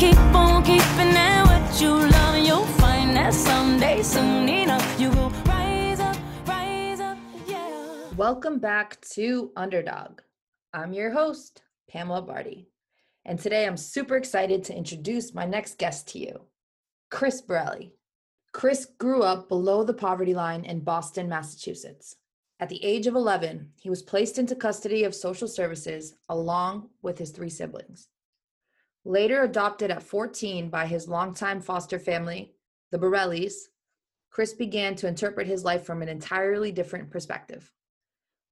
Keep on keeping at what you love, and you'll find that someday, soon enough, you will rise up, rise up, yeah. Welcome back to Underdog. I'm your host, Pamela Barty. And today I'm super excited to introduce my next guest to you, Chris Borelli. Chris grew up below the poverty line in Boston, Massachusetts. At the age of 11, he was placed into custody of social services along with his three siblings. Later adopted at 14 by his longtime foster family, the Borellis, Chris began to interpret his life from an entirely different perspective.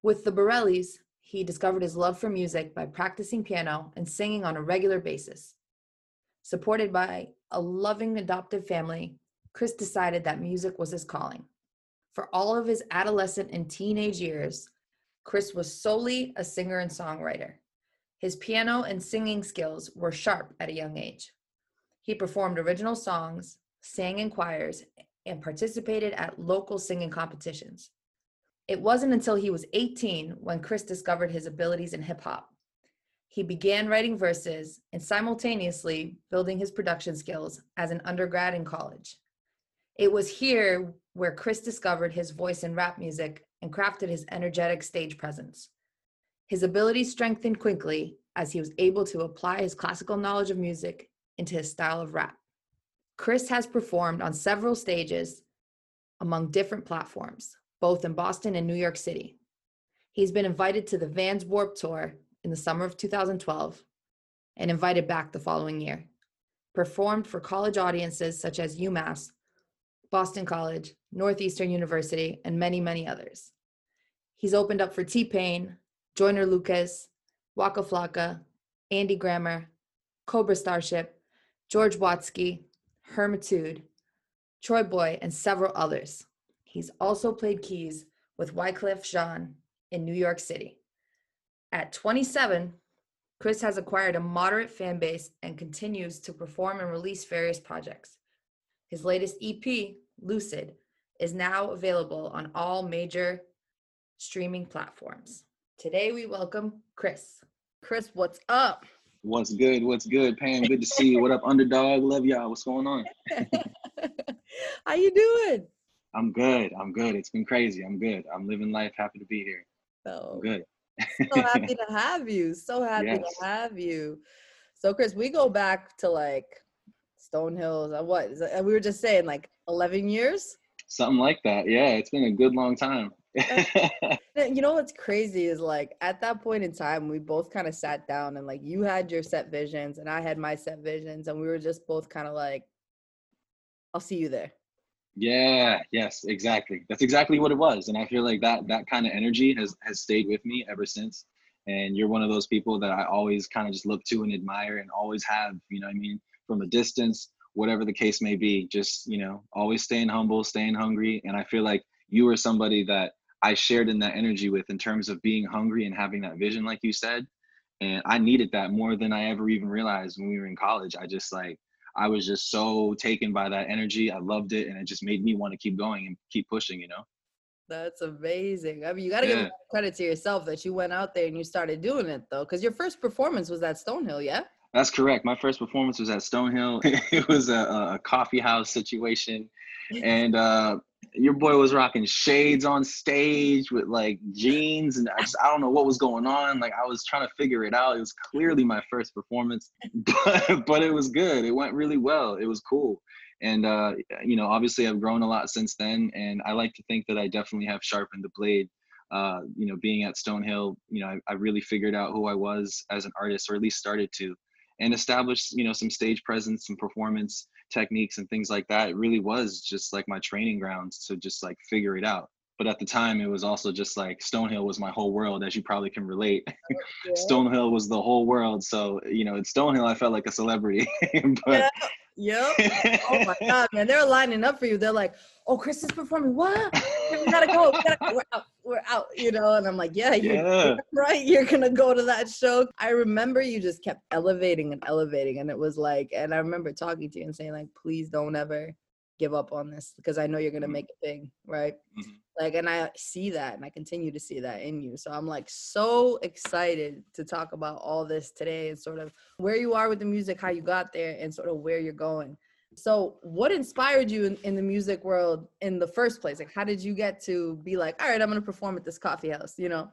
With the Borellis, he discovered his love for music by practicing piano and singing on a regular basis. Supported by a loving adoptive family, Chris decided that music was his calling. For all of his adolescent and teenage years, Chris was solely a singer and songwriter. His piano and singing skills were sharp at a young age. He performed original songs, sang in choirs, and participated at local singing competitions. It wasn't until he was 18 when Chris discovered his abilities in hip hop. He began writing verses and simultaneously building his production skills as an undergrad in college. It was here where Chris discovered his voice in rap music and crafted his energetic stage presence. His abilities strengthened quickly as he was able to apply his classical knowledge of music into his style of rap. Chris has performed on several stages among different platforms, both in Boston and New York City. He's been invited to the Vans Warped Tour in the summer of 2012 and invited back the following year. Performed for college audiences such as UMass, Boston College, Northeastern University, and many, many others. He's opened up for T Pain, Joyner Lucas, Waka Flocka, Andy Grammer, Cobra Starship, George Watsky, Hermitude, TroyBoi, and several others. He's also played keys with Wyclef Jean in New York City. At 27, Chris has acquired a moderate fan base and continues to perform and release various projects. His latest EP, Lucid, is now available on all major streaming platforms. Today we welcome Chris. Chris, what's up? What's good? What's good, Pam? Good to see you. What up, underdog? Love y'all. What's going on? How you doing? I'm good. I'm good. It's been crazy. I'm good. I'm living life. Happy to be here. So, I'm good. so happy to have you. So happy Yes. to have you. So, Chris, we go back to like Stonehills. uh, What it- we were just saying, like 11 years. Something like that. Yeah, it's been a good long time. You know what's crazy is like at that point in time, we both kind of sat down and like you had your set visions and I had my set visions, and we were just both kind of like, I'll see you there. yeah, yes, exactly. That's exactly what it was. And I feel like that that kind of energy has has stayed with me ever since. And you're one of those people that I always kind of just look to and admire and always have, you know what I mean, from a distance, whatever the case may be, just, you know, always staying humble, staying hungry. And I feel like you were somebody that I shared in that energy with in terms of being hungry and having that vision, like you said. And I needed that more than I ever even realized when we were in college. I just like, I was just so taken by that energy. I loved it. And it just made me want to keep going and keep pushing, you know? That's amazing. I mean, you got to give credit to yourself that you went out there and you started doing it though, because your first performance was at Stonehill, yeah? That's correct. My first performance was at Stonehill. it was a, a coffee house situation. And uh, your boy was rocking shades on stage with like jeans. And I just, I don't know what was going on. Like I was trying to figure it out. It was clearly my first performance, but, but it was good. It went really well. It was cool. And, uh, you know, obviously I've grown a lot since then. And I like to think that I definitely have sharpened the blade uh, you know, being at Stonehill, you know, I, I really figured out who I was as an artist, or at least started to, and established, you know, some stage presence, some performance techniques, and things like that. It really was just like my training grounds to just like figure it out. But at the time it was also just like Stonehill was my whole world, as you probably can relate. Oh, yeah. Stonehill was the whole world. So, you know, at Stonehill I felt like a celebrity. but Yep. Oh my god, man! They're lining up for you. They're like, "Oh, Chris is performing. What? We gotta go. We gotta go. We're out. We're out." You know, and I'm like, "Yeah, you're Yeah. right. You're gonna go to that show." I remember you just kept elevating and elevating, and it was like, and I remember talking to you and saying like, "Please don't ever give up on this because I know you're gonna Mhm. make it big, right?" Mhm. Like, and I see that, and I continue to see that in you. So I'm like so excited to talk about all this today and sort of where you are with the music, how you got there, and sort of where you're going. So, what inspired you in, in the music world in the first place? Like, how did you get to be like, all right, I'm gonna perform at this coffee house? You know?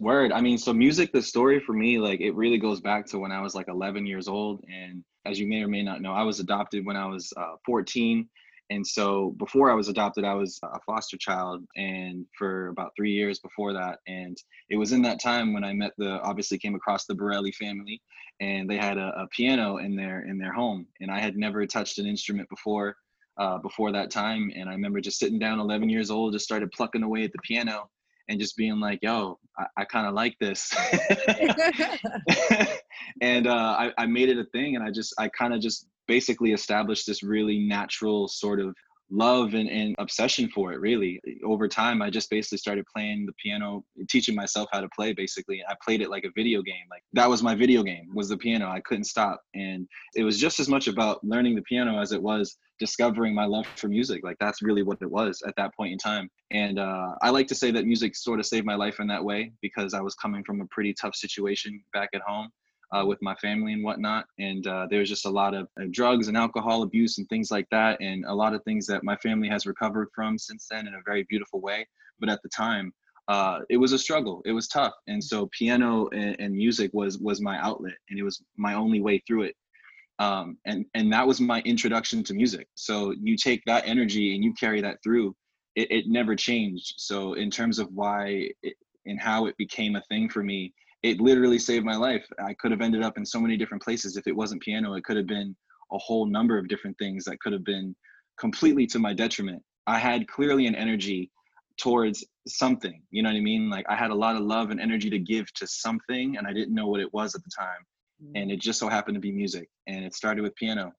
Word. I mean, so music, the story for me, like it really goes back to when I was like 11 years old. And as you may or may not know, I was adopted when I was uh, 14. And so before I was adopted, I was a foster child and for about three years before that. And it was in that time when I met the, obviously came across the Borelli family and they had a, a piano in their, in their home. And I had never touched an instrument before, uh, before that time. And I remember just sitting down 11 years old, just started plucking away at the piano and just being like, yo, I, I kind of like this. and uh, I, I made it a thing and I just, I kind of just basically established this really natural sort of love and, and obsession for it really. Over time i just basically started playing the piano teaching myself how to play basically. I played it like a video game like that was my video game was the piano. I couldn't stop. And it was just as much about learning the piano as it was discovering my love for music. Like that's really what it was at that point in time. And uh, i like to say that music sort of saved my life in that way because i was coming from a pretty tough situation back at home uh, with my family and whatnot. And uh, there was just a lot of uh, drugs and alcohol abuse and things like that, and a lot of things that my family has recovered from since then in a very beautiful way. But at the time, uh, it was a struggle. It was tough, and so piano and, and music was was my outlet, and it was my only way through it. Um, and and that was my introduction to music. So you take that energy and you carry that through. It, it never changed. So in terms of why it, and how it became a thing for me, it literally saved my life. I could have ended up in so many different places if it wasn't piano. It could have been a whole number of different things that could have been completely to my detriment. I had clearly an energy towards something, you know what I mean? Like I had a lot of love and energy to give to something and I didn't know what it was at the time. And it just so happened to be music and it started with piano.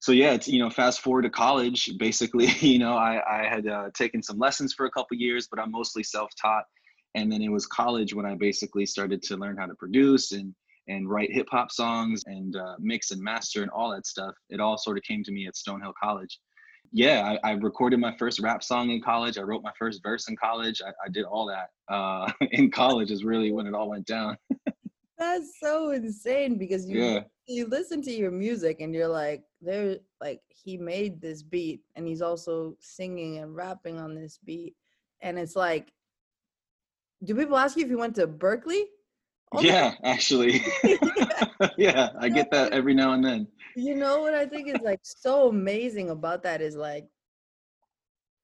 So yeah, it's you know, fast forward to college, basically, you know, I, I had uh, taken some lessons for a couple years, but I'm mostly self-taught and then it was college when I basically started to learn how to produce and and write hip hop songs and uh, mix and master and all that stuff. It all sort of came to me at Stonehill College. Yeah, I, I recorded my first rap song in college. I wrote my first verse in college. I, I did all that uh, in college. Is really when it all went down. That's so insane because you Yeah. you listen to your music and you're like, there like he made this beat and he's also singing and rapping on this beat. And it's like, do people ask you if you went to Berklee? Oh the- Yeah, actually. yeah, I get that every now and then. you know what I think is like so amazing about that is like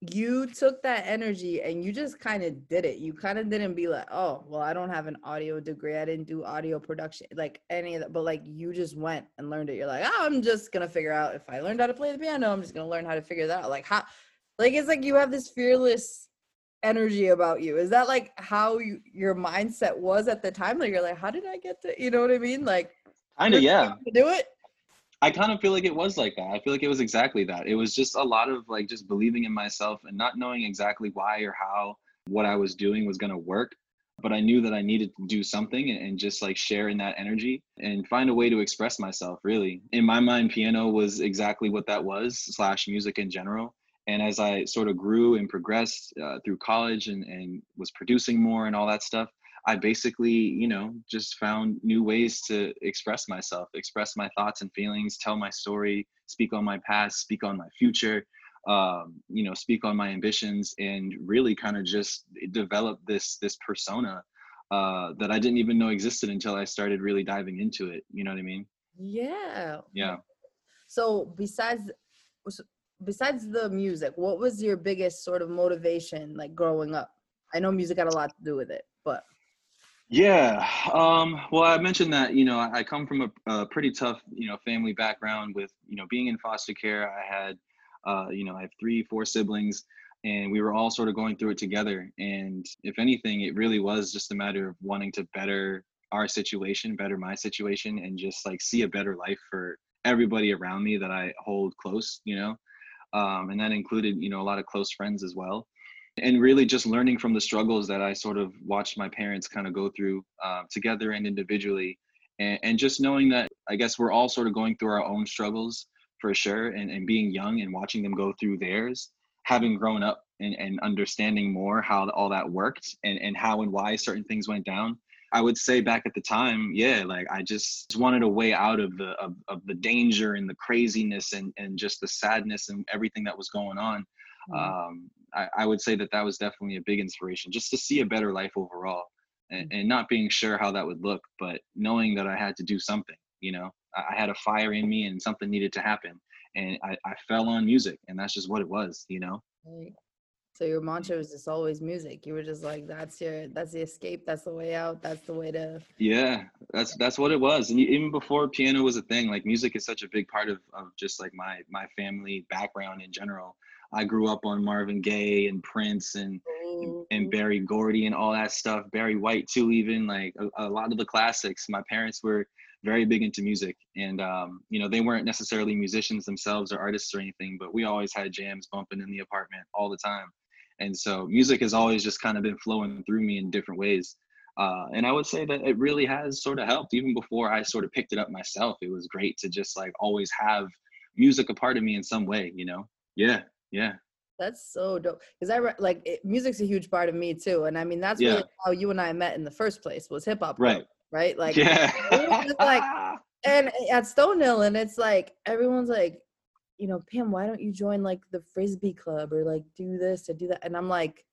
you took that energy and you just kind of did it. You kind of didn't be like, oh, well, I don't have an audio degree. I didn't do audio production, like any of that. But like you just went and learned it. You're like, oh, I'm just gonna figure out if I learned how to play the piano, I'm just gonna learn how to figure that out. Like how like it's like you have this fearless energy about you. Is that like how you, your mindset was at the time? Like you're like, how did I get to you know what I mean? Like Kind of, yeah. do it? I kind of feel like it was like that. I feel like it was exactly that. It was just a lot of like just believing in myself and not knowing exactly why or how what I was doing was going to work. But I knew that I needed to do something and- and just like share in that energy and find a way to express myself, really. In my mind, piano was exactly what that was, slash music in general. And as I sort of grew and progressed uh, through college and, and was producing more and all that stuff, I basically, you know, just found new ways to express myself, express my thoughts and feelings, tell my story, speak on my past, speak on my future, um, you know, speak on my ambitions, and really kind of just develop this this persona uh, that I didn't even know existed until I started really diving into it. You know what I mean? Yeah. Yeah. So besides besides the music, what was your biggest sort of motivation like growing up? I know music had a lot to do with it, but Yeah. Um, well, I mentioned that, you know, I come from a, a pretty tough, you know, family background with, you know, being in foster care. I had, uh, you know, I have three, four siblings. and we were all sort of going through it together. And if anything, it really was just a matter of wanting to better our situation, better my situation, and just like see a better life for everybody around me that I hold close, you know. Um, and that included, you know, a lot of close friends as well. And really just learning from the struggles that I sort of watched my parents kind of go through uh, together and individually. And, and just knowing that I guess we're all sort of going through our own struggles for sure and, and being young and watching them go through theirs having grown up and, and understanding more how all that worked and, and how and why certain things went down i would say back at the time yeah like i just wanted a way out of the of, of the danger and the craziness and, and just the sadness and everything that was going on mm-hmm. um, I, I would say that that was definitely a big inspiration just to see a better life overall and, mm-hmm. and not being sure how that would look but knowing that i had to do something you know I had a fire in me and something needed to happen. And I, I fell on music and that's just what it was, you know? Right. So your mantra was just always music. You were just like, that's your, that's the escape. That's the way out. That's the way to. Yeah, that's, that's what it was. And even before piano was a thing, like music is such a big part of, of just like my, my family background in general. I grew up on Marvin Gaye and Prince and, mm-hmm. and Berry Gordy and all that stuff. Barry White too, even like a, a lot of the classics. My parents were, very big into music and um, you know they weren't necessarily musicians themselves or artists or anything but we always had jams bumping in the apartment all the time and so music has always just kind of been flowing through me in different ways uh, and i would say that it really has sort of helped even before i sort of picked it up myself it was great to just like always have music a part of me in some way you know yeah yeah that's so dope because i re- like it, music's a huge part of me too and i mean that's yeah. really how you and i met in the first place was hip-hop right right? Like, yeah. like, and at Stonehill, and it's like everyone's like, you know, Pam, why don't you join like the frisbee club or like do this or do that? And I'm like,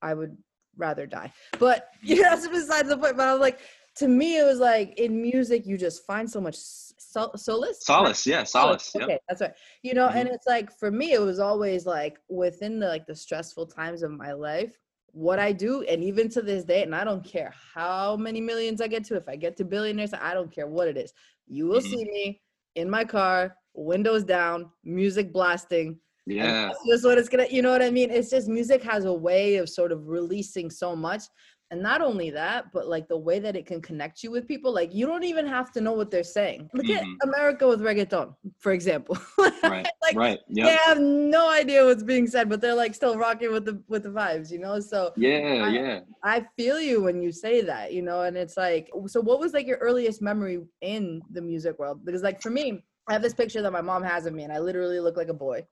I would rather die. But you know, that's besides the point. But I was like, to me, it was like in music, you just find so much sol- solace. Solace, yeah, solace. Okay, yep. that's right. You know, mm-hmm. and it's like for me, it was always like within the like the stressful times of my life, what I do, and even to this day, and I don't care how many millions I get to, if I get to billionaires, I don't care what it is. You will mm-hmm. see me in my car, windows down, music blasting. Yeah. That's what it's gonna, you know what I mean? It's just music has a way of sort of releasing so much and not only that but like the way that it can connect you with people like you don't even have to know what they're saying look mm-hmm. at america with reggaeton for example right like right yep. they have no idea what's being said but they're like still rocking with the with the vibes you know so yeah I, yeah i feel you when you say that you know and it's like so what was like your earliest memory in the music world because like for me i have this picture that my mom has of me and i literally look like a boy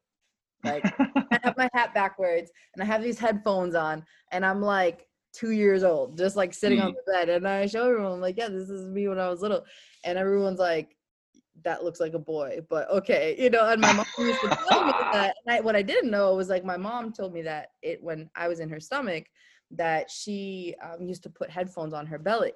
like i have my hat backwards and i have these headphones on and i'm like two years old, just like sitting mm. on the bed. And I show everyone, I'm like, yeah, this is me when I was little. And everyone's like, that looks like a boy, but okay, you know. And my mom used to tell me that. And I, what I didn't know was like my mom told me that it when I was in her stomach, that she um, used to put headphones on her belly,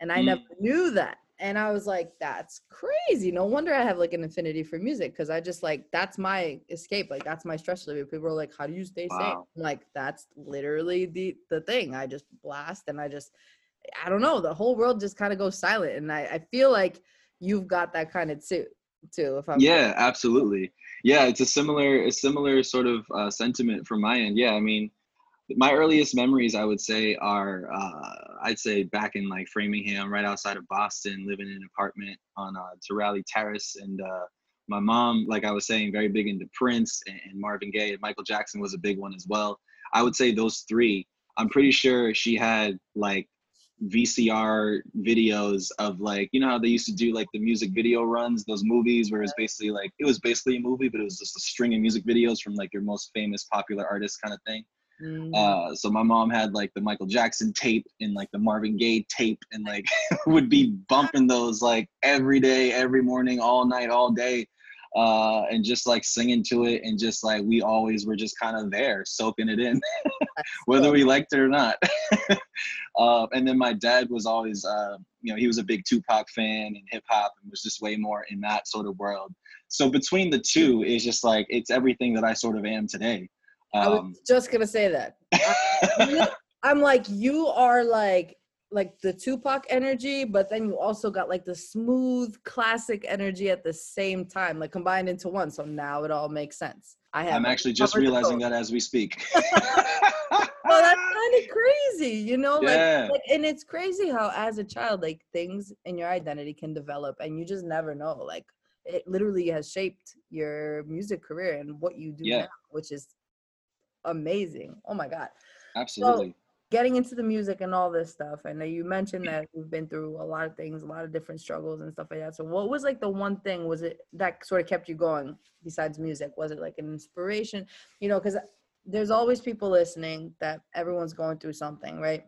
and I mm. never knew that and I was like, that's crazy. No wonder I have like an affinity for music because I just like that's my escape. Like that's my stress reliever. People are like, how do you stay wow. safe? I'm like that's literally the the thing. I just blast and I just I don't know. The whole world just kind of goes silent, and I I feel like you've got that kind of too too. If I'm yeah, absolutely. Yeah, it's a similar a similar sort of uh, sentiment from my end. Yeah, I mean my earliest memories i would say are uh, i'd say back in like framingham right outside of boston living in an apartment on uh, Turali terrace and uh, my mom like i was saying very big into prince and, and marvin gaye and michael jackson was a big one as well i would say those three i'm pretty sure she had like VCR videos of like you know how they used to do like the music video runs, those movies where it's basically like it was basically a movie, but it was just a string of music videos from like your most famous popular artist kind of thing. Mm. Uh, so my mom had like the Michael Jackson tape and like the Marvin Gaye tape, and like would be bumping those like every day, every morning, all night, all day, uh, and just like singing to it, and just like we always were just kind of there, soaking it in, whether we liked it or not. uh, and then my dad was always, uh, you know, he was a big Tupac fan and hip hop, and was just way more in that sort of world. So between the two, is just like it's everything that I sort of am today. Um, I was um, just gonna say that. I'm like, you are like like the Tupac energy, but then you also got like the smooth classic energy at the same time, like combined into one. So now it all makes sense. I have. I'm actually just realizing that as we speak. well that's kind of crazy you know like, Yeah. like and it's crazy how as a child like things in your identity can develop and you just never know like it literally has shaped your music career and what you do Yeah. now which is amazing oh my god Absolutely. getting into the music and all this stuff and you mentioned that you've been through a lot of things a lot of different struggles and stuff like that so what was like the one thing was it that sort of kept you going besides music was it like an inspiration you know because there's always people listening that everyone's going through something right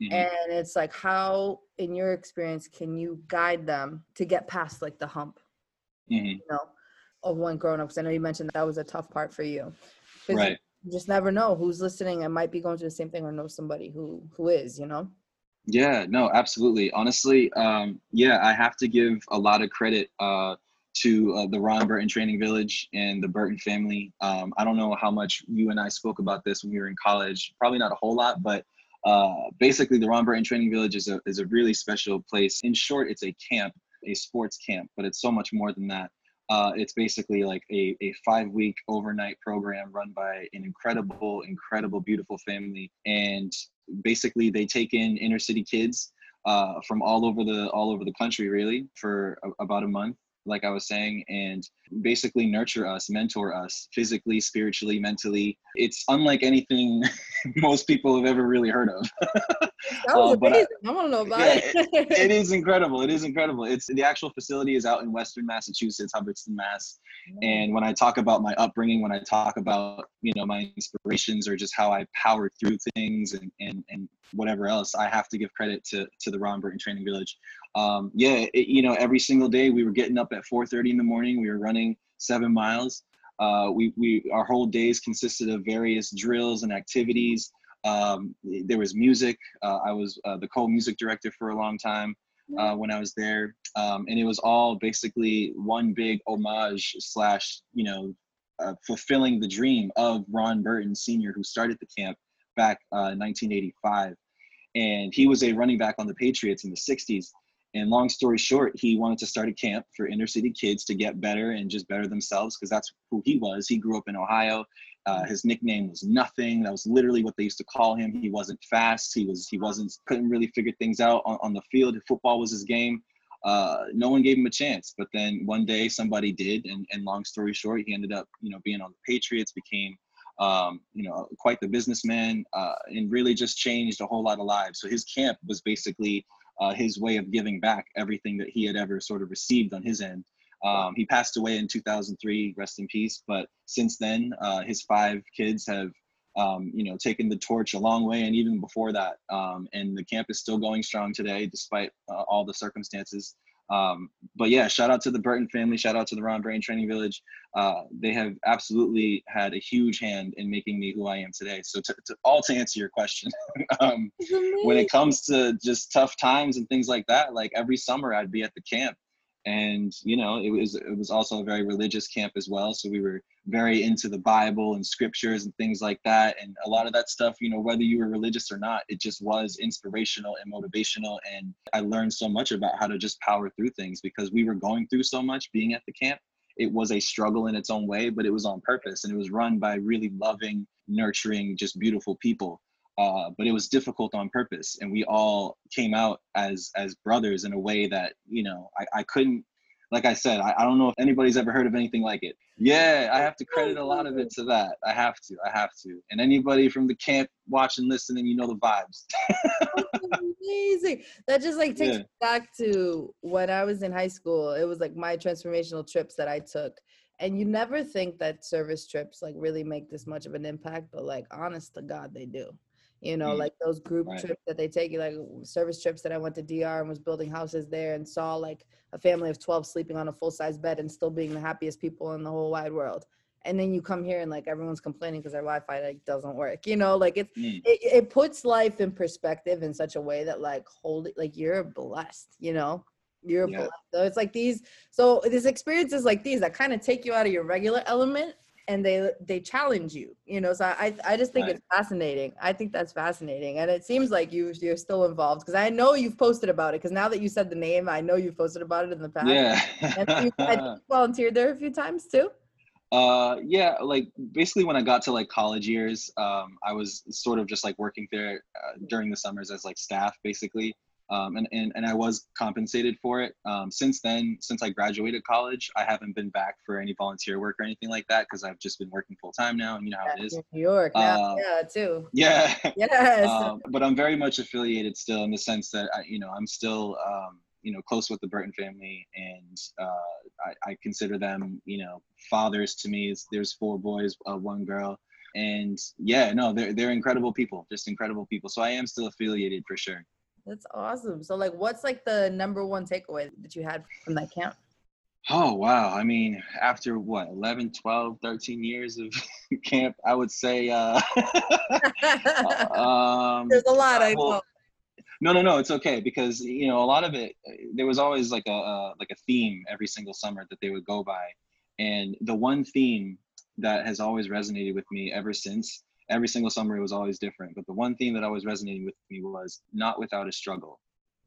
Mhm. and it's like how in your experience can you guide them to get past like the hump Mhm. you know of when grown up because i know you mentioned that, that was a tough part for you Right. Just never know who's listening and might be going through the same thing or know somebody who who is you know Yeah, no, absolutely. Honestly, um, yeah, I have to give a lot of credit uh, to uh, the Ron Burton Training Village and the Burton family. Um, I don't know how much you and I spoke about this when we were in college. Probably not a whole lot, but uh, basically, the Ron Burton Training Village is a is a really special place. In short, it's a camp, a sports camp, but it's so much more than that. Uh, it's basically like a, a five week overnight program run by an incredible, incredible, beautiful family. And basically, they take in inner city kids uh, from all over the all over the country, really, for a, about a month, like I was saying, and basically nurture us, mentor us physically, spiritually, mentally. It's unlike anything most people have ever really heard of. that was Uh, I- amazing i, want to know about Yeah, it it is incredible. It is incredible. It's the actual facility is out in Western Massachusetts, Hubbardston, Mass. And when I talk about my upbringing, when I talk about you know my inspirations or just how I powered through things and and and whatever else, I have to give credit to to the Ron Burton Training Village. Um, yeah, it, you know every single day we were getting up at 4:30 in the morning. We were running seven miles. Uh, we we our whole days consisted of various drills and activities. Um, there was music. Uh, I was uh, the co-music director for a long time uh, when I was there, um, and it was all basically one big homage slash, you know, uh, fulfilling the dream of Ron Burton Sr., who started the camp back uh, in 1985, and he was a running back on the Patriots in the 60s. And long story short, he wanted to start a camp for inner city kids to get better and just better themselves because that's who he was. He grew up in Ohio. Uh, his nickname was nothing. That was literally what they used to call him. He wasn't fast. He was he wasn't couldn't really figure things out on, on the field. Football was his game. Uh, no one gave him a chance. But then one day somebody did, and, and long story short, he ended up you know being on the Patriots, became um, you know quite the businessman, uh, and really just changed a whole lot of lives. So his camp was basically uh, his way of giving back everything that he had ever sort of received on his end. Um, he passed away in 2003, rest in peace. But since then, uh, his five kids have, um, you know, taken the torch a long way, and even before that. Um, and the camp is still going strong today, despite uh, all the circumstances. Um, but yeah, shout out to the Burton family. Shout out to the Ron Burton Training Village. Uh, they have absolutely had a huge hand in making me who I am today. So, to, to all to answer your question, um, when it comes to just tough times and things like that like every summer i'd be at the camp and you know it was it was also a very religious camp as well so we were very into the bible and scriptures and things like that and a lot of that stuff you know whether you were religious or not it just was inspirational and motivational and i learned so much about how to just power through things because we were going through so much being at the camp it was a struggle in its own way but it was on purpose and it was run by really loving nurturing just beautiful people uh, but it was difficult on purpose and we all came out as as brothers in a way that you know i, I couldn't like i said I, I don't know if anybody's ever heard of anything like it yeah i have to credit a lot of it to that i have to i have to and anybody from the camp watching listening you know the vibes amazing. That just like takes Yeah. me back to when I was in high school. It was like my transformational trips that I took. And you never think that service trips like really make this much of an impact, but like honest to God, they do. You know, Mm. like those group Right. trips that they take you, like service trips that I went to DR and was building houses there and saw like a family of 12 sleeping on a full size bed and still being the happiest people in the whole wide world. And then you come here and like everyone's complaining because their Wi-Fi like doesn't work. You know, like it's Mm. it, it puts life in perspective in such a way that like hold it like you're blessed you know you're Yeah. blessed so it's like these so this experiences like these that kind of take you out of your regular element and they they challenge you you know so i i just think Right. it's fascinating i think that's fascinating and it seems like you you're still involved because i know you've posted about it because now that you said the name i know you've posted about it in the past yeah and you, I volunteered there a few times too Uh, yeah, like basically when I got to like college years, um, I was sort of just like working there uh, during the summers as like staff, basically. Um, and, and, and I was compensated for it. Um, since then, since I graduated college, I haven't been back for any volunteer work or anything like that because I've just been working full time now, and you know how it is. New York now, Uh, yeah, too. Yeah. Yes. um, but I'm very much affiliated still in the sense that I, you know I'm still um, you know close with the Burton family, and uh, I, I consider them you know fathers to me. There's four boys, uh, one girl, and yeah, no, they're they're incredible people, just incredible people. So I am still affiliated for sure. That's awesome. So like what's like the number one takeaway that you had from that camp? Oh wow! I mean, after what 11, 12, 13 years of camp, I would say. Uh, um, There's a lot I well, know. No, no, no. It's okay because you know a lot of it. There was always like a uh, like a theme every single summer that they would go by, and the one theme that has always resonated with me ever since. Every single summer it was always different, but the one theme that always resonated with me was not without a struggle,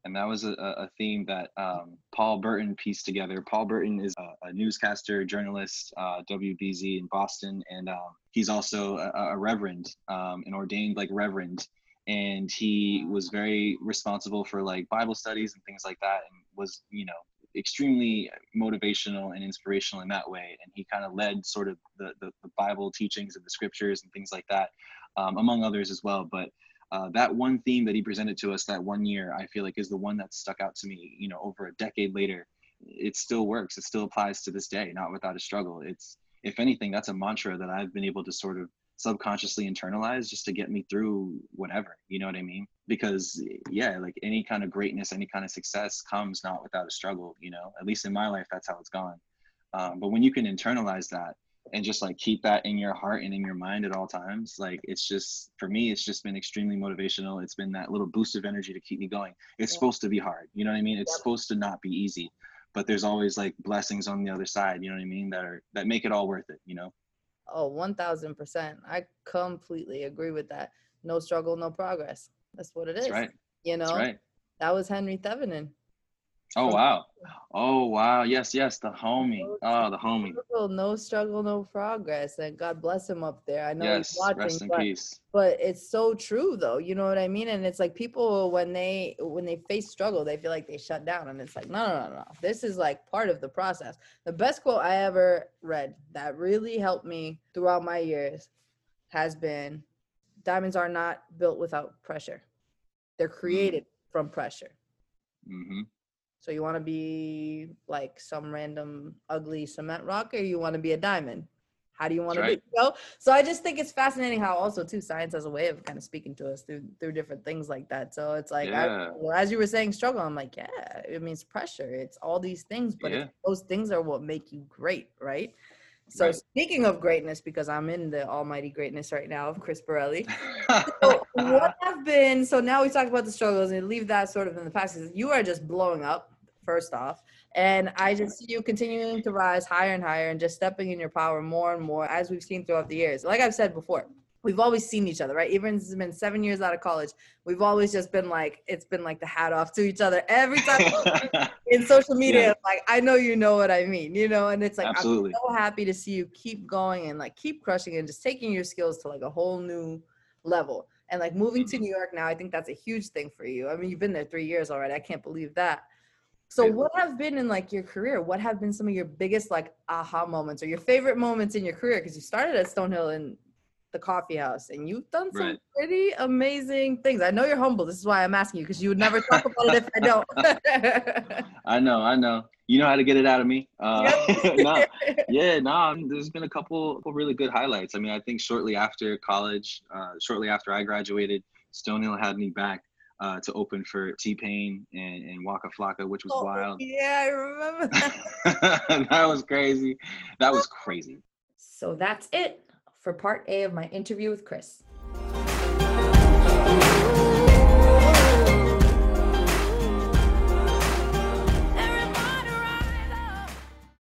and that was a, a theme that um, Paul Burton pieced together. Paul Burton is a, a newscaster, journalist, uh, WBZ in Boston, and um, he's also a, a reverend, um, an ordained like reverend and he was very responsible for like bible studies and things like that and was you know extremely motivational and inspirational in that way. And he kind of led sort of the, the, the bible teachings and the scriptures and things like that um, among others as well. But uh, that one theme that he presented to us that one year i feel like is the one that stuck out to me you know over a decade later. It still works. It still applies to this day not without a struggle. It's if anything that's a mantra that i've been able to sort of subconsciously internalize just to get me through whatever you know what i mean? Because yeah like any kind of greatness any kind of success comes not without a struggle you know? At least in my life that's how it's gone. Um, but when you can internalize that and just like keep that in your heart and in your mind at all times like it's just for me it's just been extremely motivational. It's been that little boost of energy to keep me going. It's Yeah. supposed to be hard you know what i mean? It's Yep. supposed to not be easy but there's always like blessings on the other side you know what i mean that are that make it all worth it you know Oh, 1000%. I completely agree with that. No struggle, no progress. That's what it is. that's right You know, right that was Henry Thevenin. Oh wow. Oh wow. Yes, yes, the homie. Oh, the homie. No struggle, no progress. And God bless him up there. I know Yes, he's watching, rest in but, peace. but it's so true though. You know what I mean? And it's like people when they when they face struggle, they feel like they shut down. And it's like, no, no, no, no. This is like part of the process. The best quote I ever read that really helped me throughout my years has been diamonds are not built without pressure. They're created from pressure. hmm So you want to be like some random ugly cement rock, or you want to be a diamond? How do you want to right. be? You know? So I just think it's fascinating how also too science has a way of kind of speaking to us through through different things like that. So it's like I, Yeah. well, as you were saying, struggle. I'm like, yeah, it means pressure. It's all these things, but it's, those things are what make you great, right? So Right. speaking of greatness, because I'm in the almighty greatness right now of Chris Borelli. So what have been so now we talked about the struggles and leave that sort of in the past you are just blowing up first off. And i just see you continuing to rise higher and higher and just stepping in your power more and more as we've seen throughout the years. Like i've said before we've always seen each other right? Even since it's been seven years out of college we've always just been like it's been like the hat off to each other every time in social media. Yeah. like i know you know what i mean you know? And it's like Absolutely. i'm so happy to see you keep going and like keep crushing and just taking your skills to like a whole new level and like moving to Mhm. new york now i think that's a huge thing for you. I mean you've been there three years already. I can't believe that. So what have been in like your career? What have been some of your biggest like aha moments or your favorite moments in your career? Because you started at stonehill in the coffee house and you've done some Right. pretty amazing things. I know you're humble. This is why i'm asking you because you would never talk about it if i don't. I know, I know. You know how to get it out of me. Uh, no, yeah, no. There's been a couple, couple really good highlights. I mean, I think shortly after college, uh, shortly after I graduated, Stonehill had me back uh, to open for T Pain and, and Waka Flocka, which was Oh, wild. yeah i remember that that was crazy. That was crazy. So that's it for part A of my interview with Chris.